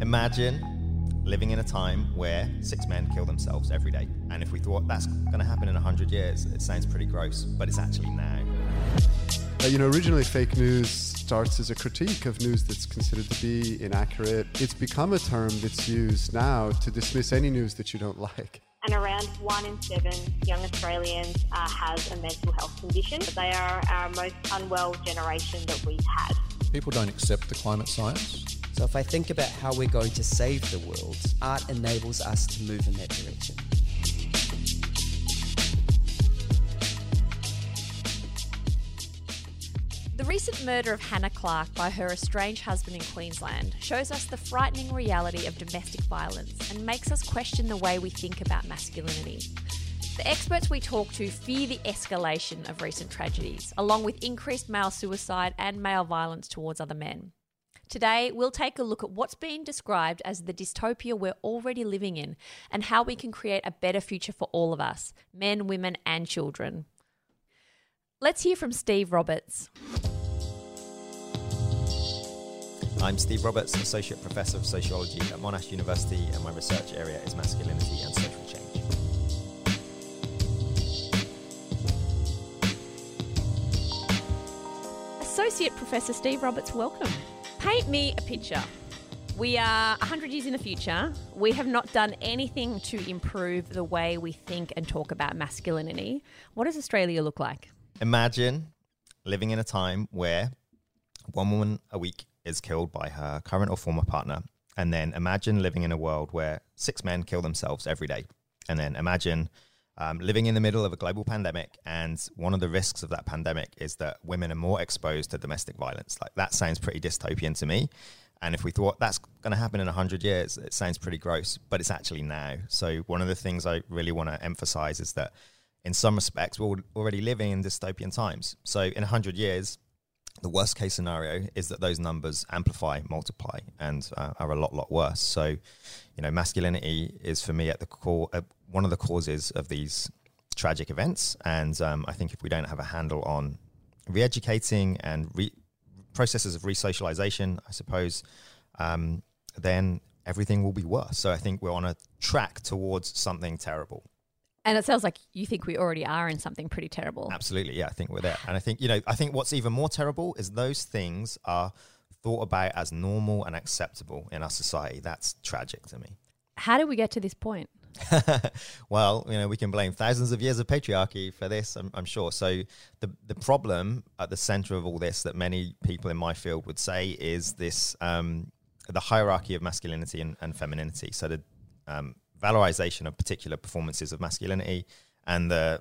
Imagine living in a time where six men kill themselves every day. And if we thought that's going to happen in 100 years, it sounds pretty gross, but it's actually now. Uh, you know, originally fake news starts as a critique of news that's considered to be inaccurate. It's become a term that's used now to dismiss any news that you don't like. And around one in seven young Australians uh, has a mental health condition. They are our most unwell generation that we've had. People don't accept the climate science. So if I think about how we're going to save the world, art enables us to move in that direction. The recent murder of Hannah Clarke by her estranged husband in Queensland shows us the frightening reality of domestic violence and makes us question the way we think about masculinity. The experts we talk to fear the escalation of recent tragedies, along with increased male suicide and male violence towards other men. Today, we'll take a look at what's being described as the dystopia we're already living in and how we can create a better future for all of us men, women, and children. Let's hear from Steve Roberts. I'm Steve Roberts, Associate Professor of Sociology at Monash University, and my research area is masculinity and social change. Associate Professor Steve Roberts, welcome. Paint me a picture. We are 100 years in the future. We have not done anything to improve the way we think and talk about masculinity. What does Australia look like? Imagine living in a time where one woman a week is killed by her current or former partner. And then imagine living in a world where six men kill themselves every day. And then imagine um, living in the middle of a global pandemic. And one of the risks of that pandemic is that women are more exposed to domestic violence. Like that sounds pretty dystopian to me. And if we thought that's going to happen in 100 years, it sounds pretty gross, but it's actually now. So, one of the things I really want to emphasize is that in some respects, we're already living in dystopian times. So, in 100 years, the worst case scenario is that those numbers amplify, multiply, and uh, are a lot, lot worse. So, you know, masculinity is for me at the core, uh, one of the causes of these tragic events. And um, I think if we don't have a handle on re-educating and re- processes of resocialization, I suppose, um, then everything will be worse. So I think we're on a track towards something terrible. And it sounds like you think we already are in something pretty terrible. Absolutely, yeah, I think we're there. And I think, you know, I think what's even more terrible is those things are thought about as normal and acceptable in our society. That's tragic to me. How did we get to this point? well, you know, we can blame thousands of years of patriarchy for this, I'm, I'm, sure. So the the problem at the center of all this that many people in my field would say is this um, the hierarchy of masculinity and, and femininity. So the um, valorization of particular performances of masculinity and the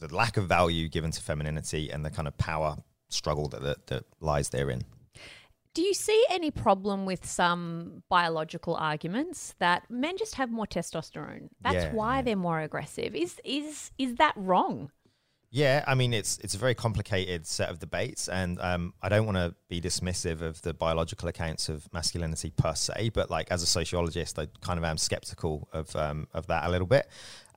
the lack of value given to femininity and the kind of power struggle that, that, that lies therein. Do you see any problem with some biological arguments that men just have more testosterone? That's yeah, why yeah. they're more aggressive. Is is is that wrong? Yeah, I mean it's it's a very complicated set of debates, and um, I don't want to be dismissive of the biological accounts of masculinity per se, but like as a sociologist, I kind of am skeptical of um, of that a little bit.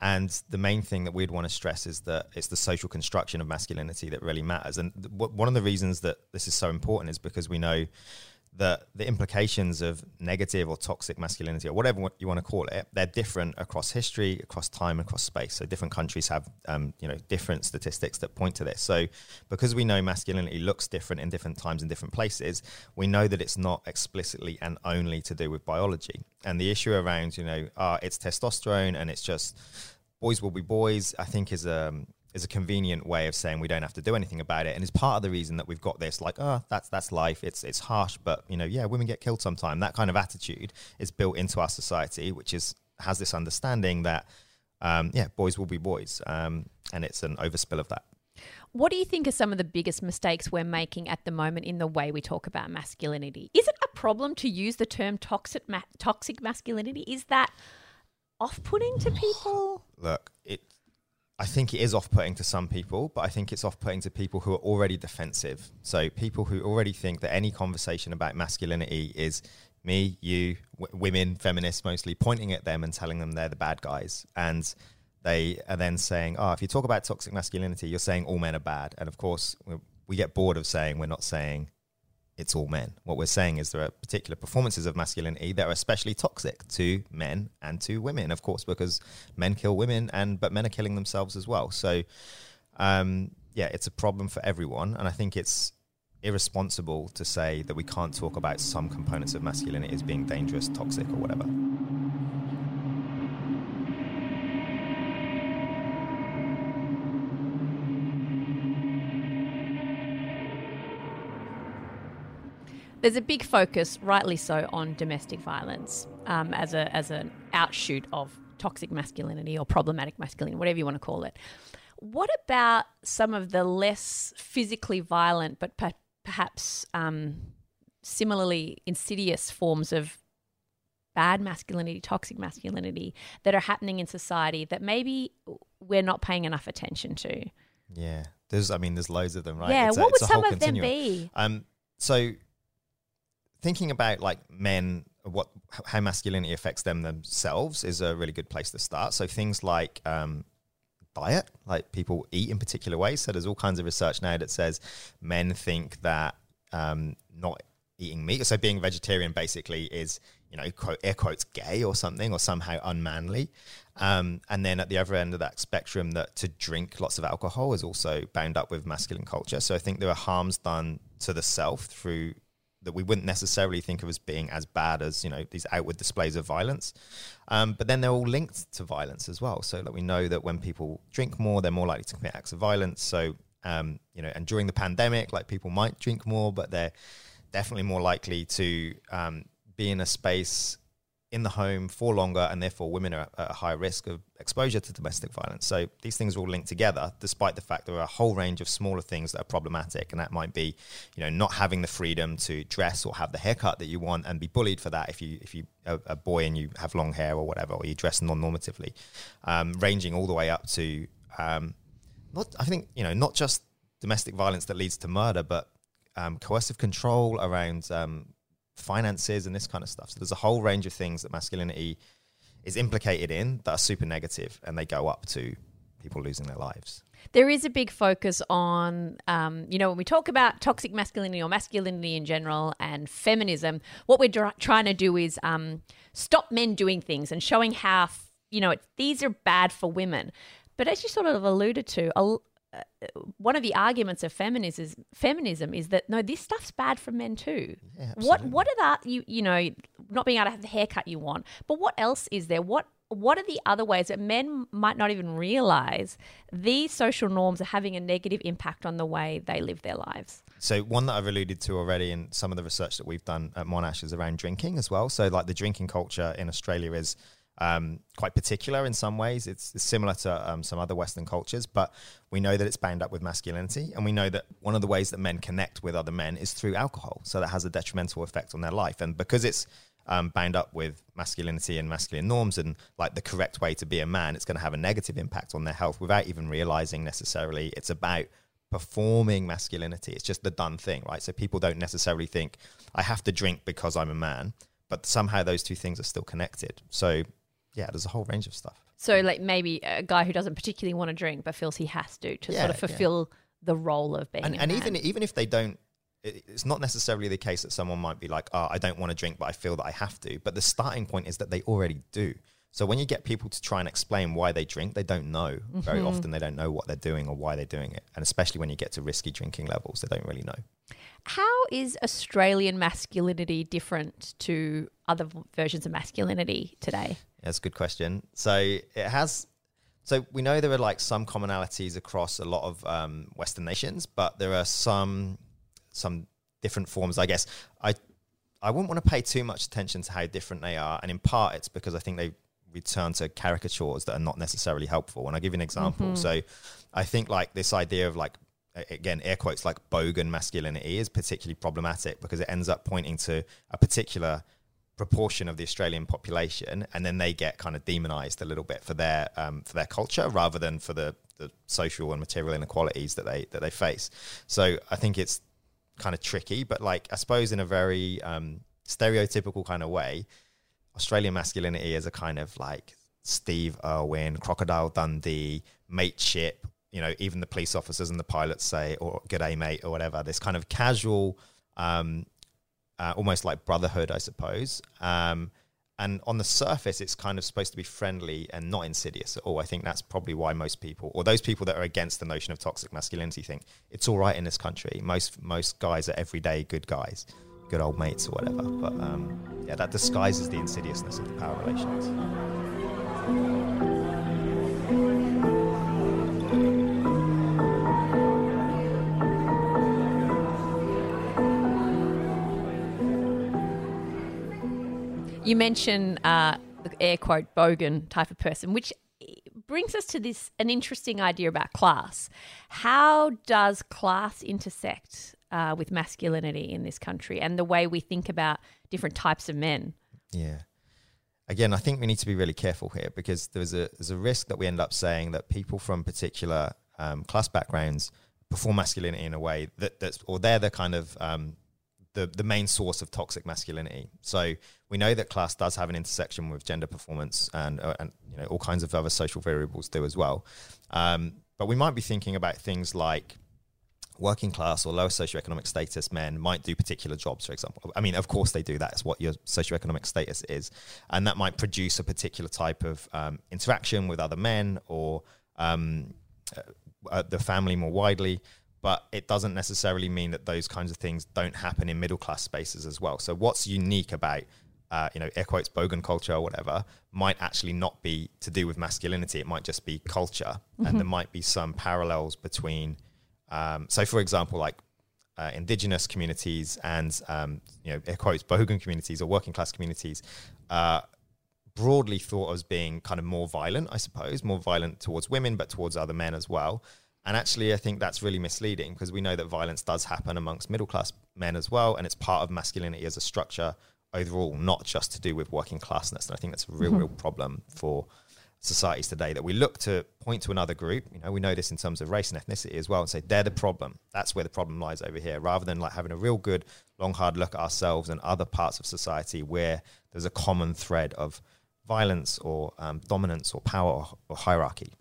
And the main thing that we'd want to stress is that it's the social construction of masculinity that really matters. And th- one of the reasons that this is so important is because we know that the implications of negative or toxic masculinity or whatever you want to call it, they're different across history, across time, across space. So different countries have, um, you know, different statistics that point to this. So because we know masculinity looks different in different times and different places, we know that it's not explicitly and only to do with biology. And the issue around, you know, uh, it's testosterone and it's just boys will be boys, I think is um, is a convenient way of saying we don't have to do anything about it, and it's part of the reason that we've got this like, oh, that's that's life. It's it's harsh, but you know, yeah, women get killed sometime. That kind of attitude is built into our society, which is has this understanding that, um, yeah, boys will be boys, um, and it's an overspill of that. What do you think are some of the biggest mistakes we're making at the moment in the way we talk about masculinity? Is it a problem to use the term toxic ma- toxic masculinity? Is that off-putting to people? Look, it I think it is off putting to some people, but I think it's off putting to people who are already defensive. So people who already think that any conversation about masculinity is me, you, w- women, feminists mostly, pointing at them and telling them they're the bad guys. And they are then saying, oh, if you talk about toxic masculinity, you're saying all men are bad. And of course, we get bored of saying we're not saying it's all men. What we're saying is there are particular performances of masculinity that are especially toxic to men and to women, of course, because men kill women, and but men are killing themselves as well. So, um, yeah, it's a problem for everyone, and I think it's irresponsible to say that we can't talk about some components of masculinity as being dangerous, toxic, or whatever. There's a big focus, rightly so, on domestic violence um, as a as an outshoot of toxic masculinity or problematic masculinity, whatever you want to call it. What about some of the less physically violent, but per- perhaps um, similarly insidious forms of bad masculinity, toxic masculinity that are happening in society that maybe we're not paying enough attention to? Yeah, there's. I mean, there's loads of them, right? Yeah, It's a- what would some of them be? Um, so thinking about like men, what how masculinity affects them themselves is a really good place to start. So things like um, diet, like people eat in particular ways. So there's all kinds of research now that says men think that um, not eating meat, so being vegetarian basically is you know quote, air quotes gay or something or somehow unmanly. Um, and then at the other end of that spectrum, that to drink lots of alcohol is also bound up with masculine culture. So I think there are harms done to the self through that we wouldn't necessarily think of as being as bad as you know these outward displays of violence, um, but then they're all linked to violence as well. So like we know that when people drink more, they're more likely to commit acts of violence. So um, you know, and during the pandemic, like people might drink more, but they're definitely more likely to um, be in a space in the home for longer, and therefore women are at a high risk of exposure to domestic violence. So these things are all linked together, despite the fact there are a whole range of smaller things that are problematic, and that might be, you know, not having the freedom to dress or have the haircut that you want, and be bullied for that if you if you are a boy and you have long hair or whatever, or you dress non-normatively, um, ranging all the way up to, um, not I think you know not just domestic violence that leads to murder, but um, coercive control around um, finances and this kind of stuff. So there's a whole range of things that masculinity is implicated in that are super negative, and they go up to people losing their lives. There is a big focus on, um, you know, when we talk about toxic masculinity or masculinity in general and feminism, what we're dr- trying to do is um, stop men doing things and showing how, you know, it, these are bad for women. But as you sort of alluded to, a one of the arguments of feminism is, feminism is that no, this stuff's bad for men too. Yeah, what what are that you you know not being able to have the haircut you want, but what else is there? What what are the other ways that men might not even realize these social norms are having a negative impact on the way they live their lives? So one that I've alluded to already in some of the research that we've done at Monash is around drinking as well. So like the drinking culture in Australia is um, quite particular in some ways. It's, it's similar to um, some other Western cultures, but we know that it's bound up with masculinity, and we know that one of the ways that men connect with other men is through alcohol. So that has a detrimental effect on their life, and because it's um, bound up with masculinity and masculine norms and like the correct way to be a man, it's going to have a negative impact on their health without even realizing necessarily it's about performing masculinity. It's just the done thing, right? So people don't necessarily think I have to drink because I'm a man, but somehow those two things are still connected. So yeah, there's a whole range of stuff. So, like maybe a guy who doesn't particularly want to drink but feels he has to to sort Yeah, of yeah. fulfill the role of being and, and even even if they don't it's not necessarily the case that someone might be like oh i don't want to drink but i feel that i have to but the starting point is that they already do so when you get people to try and explain why they drink they don't know very Mm-hmm. often they don't know what they're doing or why they're doing it and especially when you get to risky drinking levels they don't really know How is Australian masculinity different to other versions of masculinity today? That's a good question. So it has. So we know there are like some commonalities across a lot of um, Western nations, but there are some some different forms. I guess I I wouldn't want to pay too much attention to how different they are, and in part it's because I think they return to caricatures that are not necessarily helpful. And I'll give you an example. So I think like this idea of like again air quotes like bogan masculinity is particularly problematic because it ends up pointing to a particular proportion of the Australian population, and then they get kind of demonized a little bit for their um, for their culture rather than for the, the social and material inequalities that they that they face. So I think it's kind of tricky, but like I suppose in a very um, stereotypical kind of way, Australian masculinity is a kind of like Steve Irwin, Crocodile Dundee, mateship. You know, even the police officers and the pilots say, or "G'day, mate," or whatever. This kind of casual um, uh, almost like brotherhood, I suppose. Um, and on the surface, it's kind of supposed to be friendly and not insidious at all. I think that's probably why most people, or those people that are against the notion of toxic masculinity, think it's all right in this country. Most most guys are everyday good guys, good old mates or whatever. But um, yeah, that disguises the insidiousness of the power relations. You mention uh, the air quote bogan type of person, which brings us to this an interesting idea about class. How does class intersect uh, with masculinity in this country and the way we think about different types of men? Yeah. Again, I think we need to be really careful here because there's a there's a risk that we end up saying that people from particular um, class backgrounds perform masculinity in a way that that's or they're the kind of um, the the main source of toxic masculinity. So we know that class does have an intersection with gender performance and uh, and you know all kinds of other social variables do as well. Um, but we might be thinking about things like working class or lower socioeconomic status men might do particular jobs, for example. I mean, of course they do. That's what your socioeconomic status is, and that might produce a particular type of um, interaction with other men or um, uh, uh, the family more widely but it doesn't necessarily mean that those kinds of things don't happen in middle class spaces as well. So what's unique about uh, you know, air quotes, bogan culture or whatever, might actually not be to do with masculinity. It might just be culture, mm-hmm. and there might be some parallels between. Um, so, for example, like uh, indigenous communities and um, you know, air quotes, bogan communities or working class communities, uh, broadly thought as being kind of more violent, I suppose, more violent towards women, but towards other men as well. And actually, I think that's really misleading because we know that violence does happen amongst middle class men as well. And it's part of masculinity as a structure overall, not just to do with working classness. And I think that's a real, mm-hmm. real problem for societies today that we look to point to another group. You know, we know this in terms of race and ethnicity as well and say they're the problem. That's where the problem lies over here, rather than like having a real good, long, hard look at ourselves and other parts of society where there's a common thread of violence or um, dominance or power or, or hierarchy.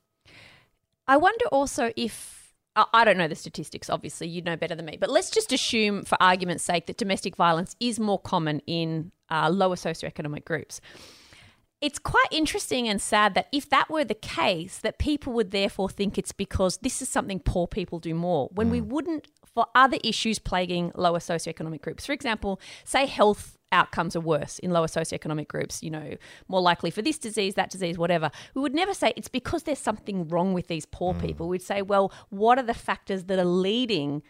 I wonder also if I don't know the statistics, obviously, you know better than me, but let's just assume, for argument's sake, that domestic violence is more common in uh, lower socioeconomic groups. It's quite interesting and sad that if that were the case, that people would therefore think it's because this is something poor people do more, when mm. we wouldn't for other issues plaguing lower socioeconomic groups. For example, say health outcomes are worse in lower socioeconomic groups, you know, more likely for this disease, that disease, whatever. We would never say it's because there's something wrong with these poor mm. people. We'd say, well, what are the factors that are leading?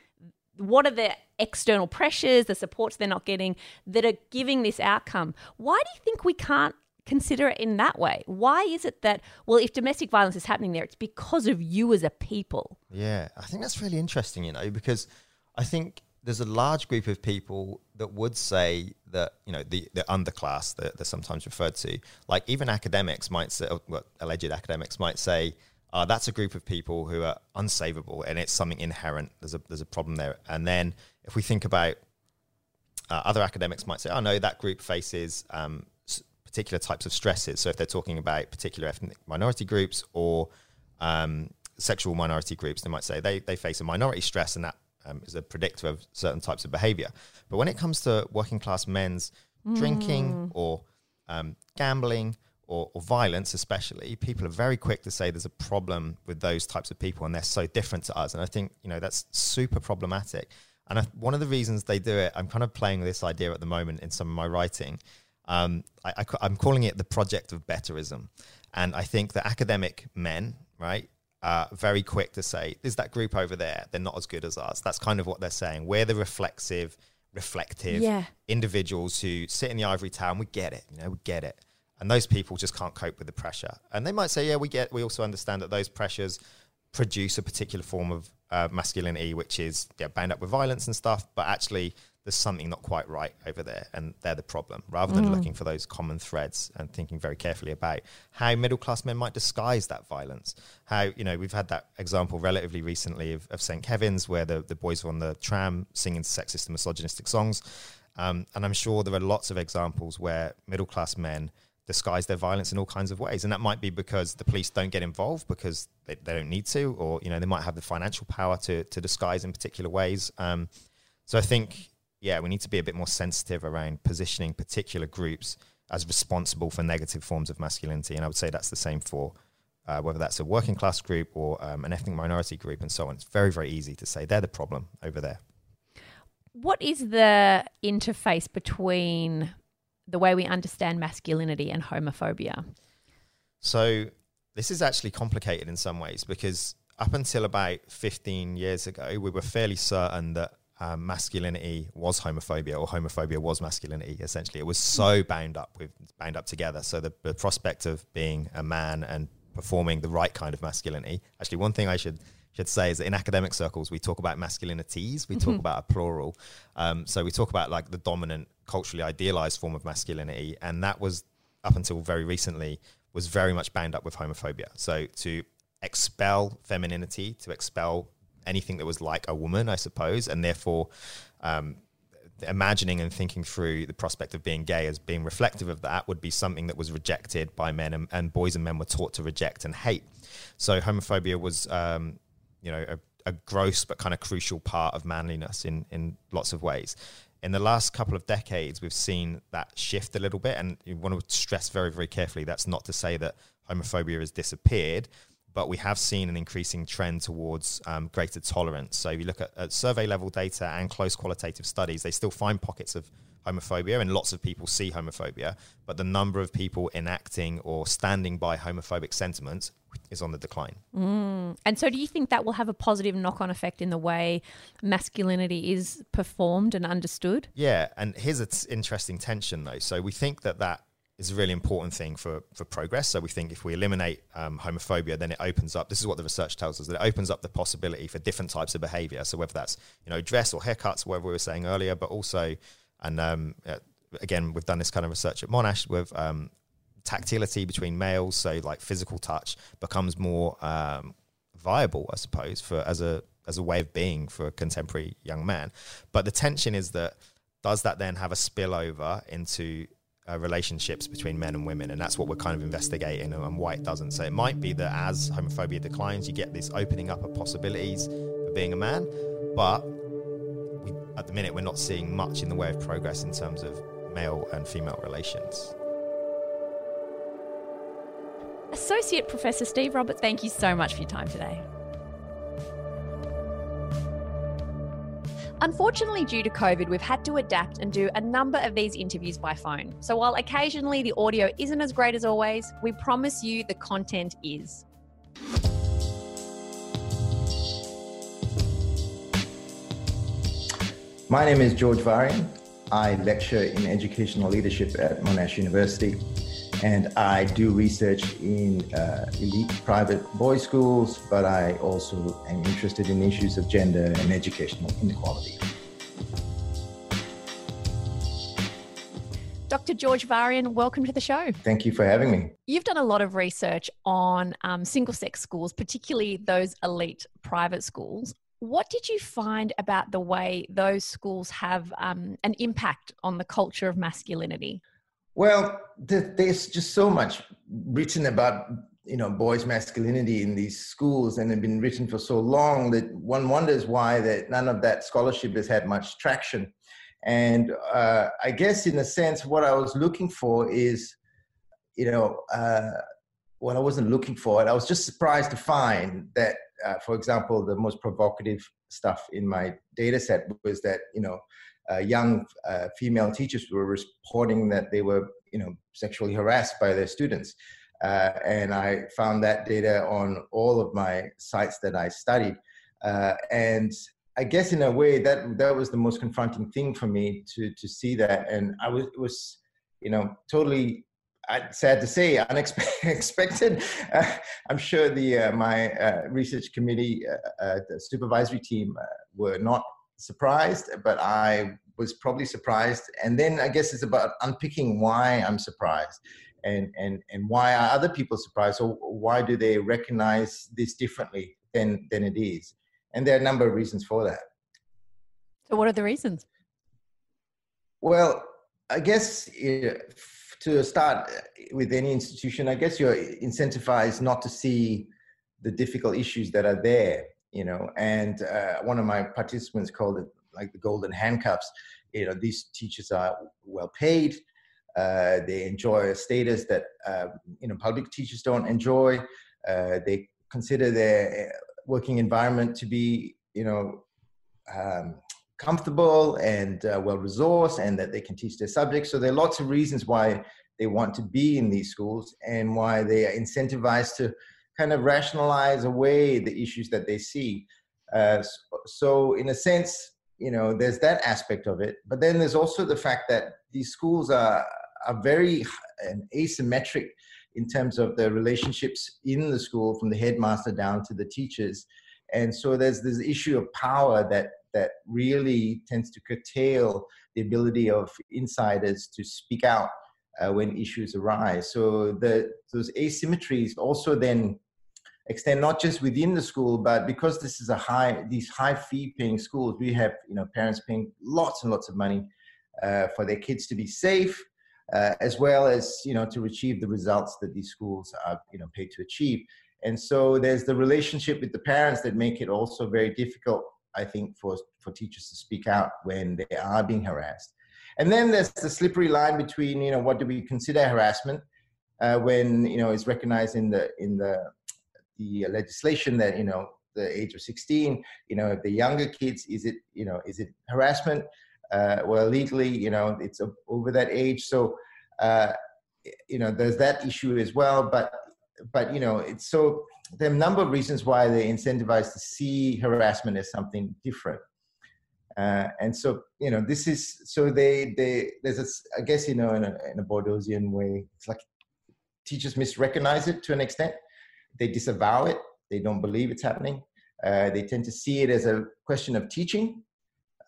What are the external pressures, the supports they're not getting that are giving this outcome? Why do you think we can't consider it in that way? Why is it that, well, if domestic violence is happening there, it's because of you as a people? Yeah, I think that's really interesting, you know, because I think there's a large group of people that would say that you know the the underclass that they're sometimes referred to, like even academics might say, well, alleged academics might say, uh, that's a group of people who are unsavable, and it's something inherent. There's a there's a problem there. And then if we think about uh, other academics might say, oh no, that group faces um, particular types of stresses. So if they're talking about particular ethnic minority groups or um, sexual minority groups, they might say they, they face a minority stress and that um, is a predictor of certain types of behavior. But when it comes to working class men's mm. drinking or um, gambling or, or, violence, especially, people are very quick to say there's a problem with those types of people and they're so different to us. And I think, you know, that's super problematic. And I, one of the reasons they do it, I'm kind of playing with this idea at the moment in some of my writing. Um, I, am calling it the project of betterism. And I think that academic men, right, uh, very quick to say, there's that group over there. They're not as good as us. That's kind of what they're saying. We're the reflexive, reflective yeah. individuals who sit in the ivory tower and we get it. You know, we get it. And those people just can't cope with the pressure. And they might say, yeah, we get, we also understand that those pressures produce a particular form of uh, masculinity, which is yeah, bound up with violence and stuff. But actually, there's something not quite right over there, and they're the problem. Rather than mm. looking for those common threads and thinking very carefully about how middle class men might disguise that violence. How you know we've had that example relatively recently of, of St. Kevin's, where the the boys were on the tram singing sexist and misogynistic songs, um, and I'm sure there are lots of examples where middle class men disguise their violence in all kinds of ways, and that might be because the police don't get involved because they, they don't need to, or you know they might have the financial power to to disguise in particular ways. Um, so I think yeah, we need to be a bit more sensitive around positioning particular groups as responsible for negative forms of masculinity. And I would say that's the same for uh, whether that's a working class group or um, an ethnic minority group and so on. It's very, very easy to say they're the problem over there. What is the interface between the way we understand masculinity and homophobia? So, this is actually complicated in some ways because up until about 15 years ago, we were fairly certain that um, masculinity was homophobia or homophobia was masculinity essentially. It was so bound up with bound up together. So the, the prospect of being a man and performing the right kind of masculinity actually one thing i should should say is that in academic circles we talk about masculinities we talk about a plural. Um, so we talk about like the dominant culturally idealized form of masculinity and that was up until very recently was very much bound up with homophobia. So to expel femininity to expel anything that was like a woman, I suppose, and therefore um, imagining and thinking through the prospect of being gay as being reflective of that would be something that was rejected by men, and, and boys and men were taught to reject and hate. So homophobia was, um, you know, a, a gross but kind of crucial part of manliness in in lots of ways. In the last couple of decades, we've seen that shift a little bit, and you want to stress very, very carefully. That's not to say that homophobia has disappeared but we have seen an increasing trend towards um, greater tolerance. So if you look at, at, survey level data and close qualitative studies, they still find pockets of homophobia, and lots of people see homophobia, but the number of people enacting or standing by homophobic sentiments is on the decline. Mm. And so, do you think that will have a positive knock on effect in the way masculinity is performed and understood? Yeah, and here's an interesting tension though. So, we think that that is a really important thing for, for progress. So we think if we eliminate um, homophobia, then it opens up. This is what the research tells us that it opens up the possibility for different types of behaviour. So whether that's you know dress or haircuts, whatever we were saying earlier, but also and um, uh, again we've done this kind of research at Monash with um, tactility between males. So like physical touch becomes more um, viable, I suppose, for as a as a way of being for a contemporary young man. But the tension is that does that then have a spillover into uh, relationships between men and women, and that's what we're kind of investigating, and why it doesn't. So it might be that as homophobia declines, you get this opening up of possibilities for being a man, but we, at the minute we're not seeing much in the way of progress in terms of male and female relations. Associate Professor Steve Roberts, thank you so much for your time today. Unfortunately, due to COVID, we've had to adapt and do a number of these interviews by phone. So while occasionally the audio isn't as great as always, we promise you the content is. My name is George Variyan. I lecture in educational leadership at Monash University and I do research in uh, elite private boys' schools, but I also am interested in issues of gender and educational inequality. Dr. George Variyan, welcome to the show. Thank you for having me. You've done a lot of research on um, single sex schools, particularly those elite private schools. What did you find about the way those schools have um, an impact on the culture of masculinity? Well, there's just so much written about you know boys' masculinity in these schools, and have been written for so long that one wonders why that none of that scholarship has had much traction. And uh, I guess, in a sense, what I was looking for is, you know, uh, what I wasn't looking for, and I was just surprised to find that, uh, for example, the most provocative stuff in my data set was that you know uh, young uh, female teachers were reporting that they were, you know, sexually harassed by their students. Uh, and I found that data on all of my sites that I studied. Uh, and I guess in a way that that was the most confronting thing for me to to see that. And I was was, you know, totally sad to say, unexpected. Uh, I'm sure the uh, my uh, research committee, uh, uh the supervisory team, uh, were not surprised, but I was probably surprised. And then I guess it's about unpicking why I'm surprised and, and, and why are other people surprised? or why do they recognize this differently than, than it is? And there are a number of reasons for that. So what are the reasons? Well, I guess to start with any institution, I guess you're incentivized not to see the difficult issues that are there you know? And uh, one of my participants called it like the golden handcuffs. You know these teachers are well paid uh, they enjoy a status that uh, you know public teachers don't enjoy. Uh, they consider their uh, working environment to be you know um, comfortable and uh, well resourced and that they can teach their subjects. So there are lots of reasons why they want to be in these schools and why they are incentivized to kind of rationalize away the issues that they see. Uh, so in a sense you know there's that aspect of it but then there's also the fact that these schools are are very asymmetric in terms of the relationships in the school from the headmaster down to the teachers. And so there's this issue of power that that really tends to curtail the ability of insiders to speak out uh, when issues arise so the those asymmetries also then extend not just within the school, but because this is a high, these high fee paying schools, we have, you know, parents paying lots and lots of money uh, for their kids to be safe, uh, as well as, you know, to achieve the results that these schools are, you know, paid to achieve. And so there's the relationship with the parents that make it also very difficult, I think, for, for teachers to speak out when they are being harassed. And then there's the slippery line between, you know, what do we consider harassment uh, when, you know, it's recognized in the, in the the legislation that you know the age of 16 you know if the younger kids is it you know is it harassment uh, well legally you know it's over that age so uh, you know there's that issue as well but but you know it's so there are a number of reasons why they incentivize to see harassment as something different uh, and so you know this is so they they there's a, I guess you know in a, in a Bourdieusian way it's like teachers misrecognize it to an extent they disavow it. They don't believe it's happening. Uh, they tend to see it as a question of teaching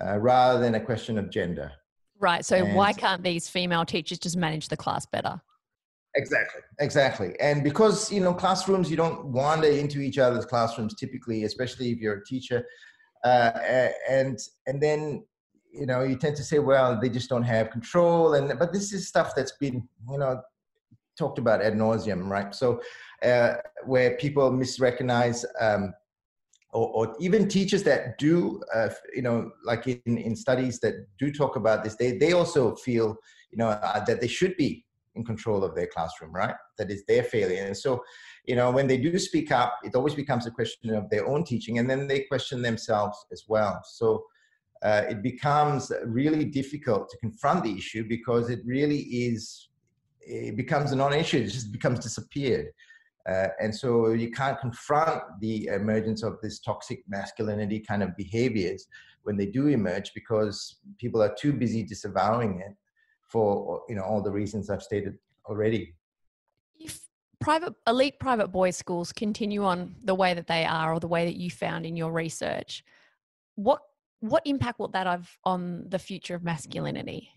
uh, rather than a question of gender. Right. So and why can't these female teachers just manage the class better? Exactly. Exactly. And because you know classrooms, you don't wander into each other's classrooms typically, especially if you're a teacher. Uh, and and then you know you tend to say, well, they just don't have control. And but this is stuff that's been you know talked about ad nauseum, right? So uh, where people misrecognize um, or, or, even teachers that do, uh, you know, like in, in studies that do talk about this, they, they also feel, you know, uh, that they should be in control of their classroom, right? That is their failure. And so, you know, when they do speak up, it always becomes a question of their own teaching, and then they question themselves as well. So uh, it becomes really difficult to confront the issue because it really is, it becomes a non-issue. It just becomes disappeared. Uh, and so you can't confront the emergence of this toxic masculinity kind of behaviors when they do emerge because people are too busy disavowing it for you know all the reasons I've stated already. If private elite private boys schools continue on the way that they are or the way that you found in your research, what what impact will that have on the future of masculinity?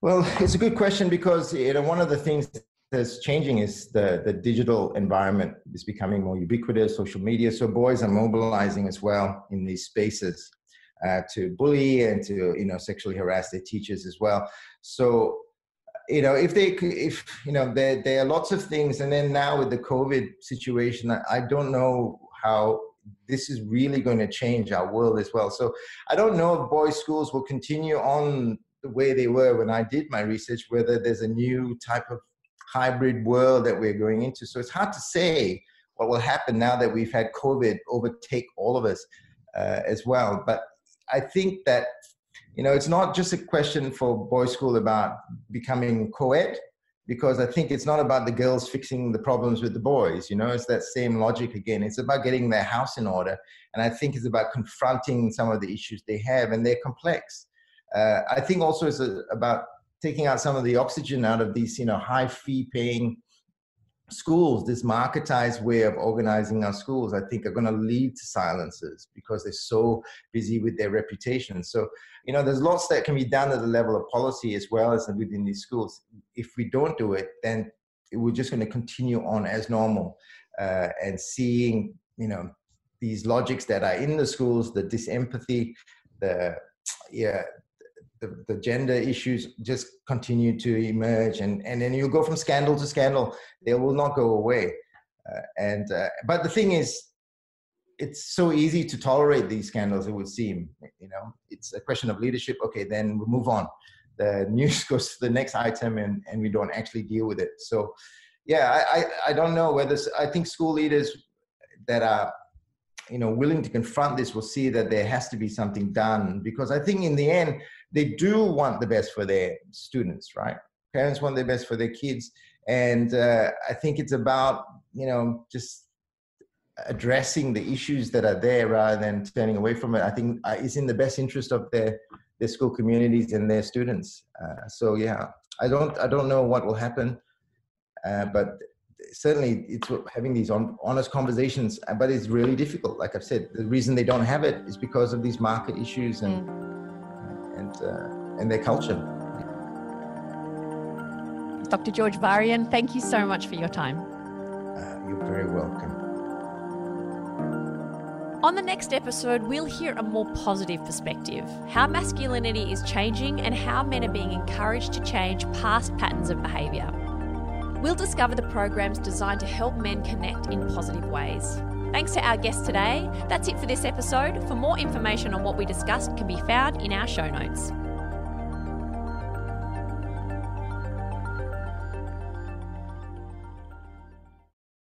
Well, it's a good question because you know one of the things that's changing is the, the digital environment is becoming more ubiquitous, social media. So boys are mobilizing as well in these spaces uh, to bully and to you know sexually harass their teachers as well. So you know if they if you know there there are lots of things, and then now with the COVID situation, I, don't know how this is really going to change our world as well. So I don't know if boys' schools will continue on the way they were when I did my research, whether there's a new type of hybrid world that we're going into. So it's hard to say what will happen now that we've had COVID overtake all of us uh, as well. But I think that you know it's not just a question for boys' school about becoming co-ed because I think it's not about the girls fixing the problems with the boys. You know, it's that same logic again. It's about getting their house in order, and I think it's about confronting some of the issues they have, and they're complex. Uh, I think also it's a, about taking out some of the oxygen out of these, you know, high fee paying schools, this marketized way of organizing our schools, I think are going to lead to silences because they're so busy with their reputation. So, you know, there's lots that can be done at the level of policy as well as within these schools. If we don't do it, then we're just going to continue on as normal uh, and seeing, you know, these logics that are in the schools, the disempathy, the yeah, the, the gender issues just continue to emerge and, and then you go from scandal to scandal they will not go away uh, and uh, but the thing is it's so easy to tolerate these scandals. It would seem, you know, it's a question of leadership. Okay, then we move on. The news goes to the next item, and and we don't actually deal with it. So, yeah, I I, I don't know whether I think school leaders that are you know willing to confront this will see that there has to be something done because i think in the end they do want the best for their students right parents want the best for their kids and uh, i think it's about you know just addressing the issues that are there rather than turning away from it, I think uh, is in the best interest of their their school communities and their students. Uh, so yeah, I don't I don't know what will happen, uh, but certainly it's having these on, honest conversations. Uh, but it's really difficult. Like I've said, the reason they don't have it is because of these market issues and mm. And uh, and their culture. Dr. George Variyan, thank you so much for your time. Uh, you're very welcome. On the next episode, we'll hear a more positive perspective how masculinity is changing and how men are being encouraged to change past patterns of behaviour. We'll discover the programs designed to help men connect in positive ways. Thanks to our guest today. That's it for this episode. For more information on what we discussed can be found in our show notes.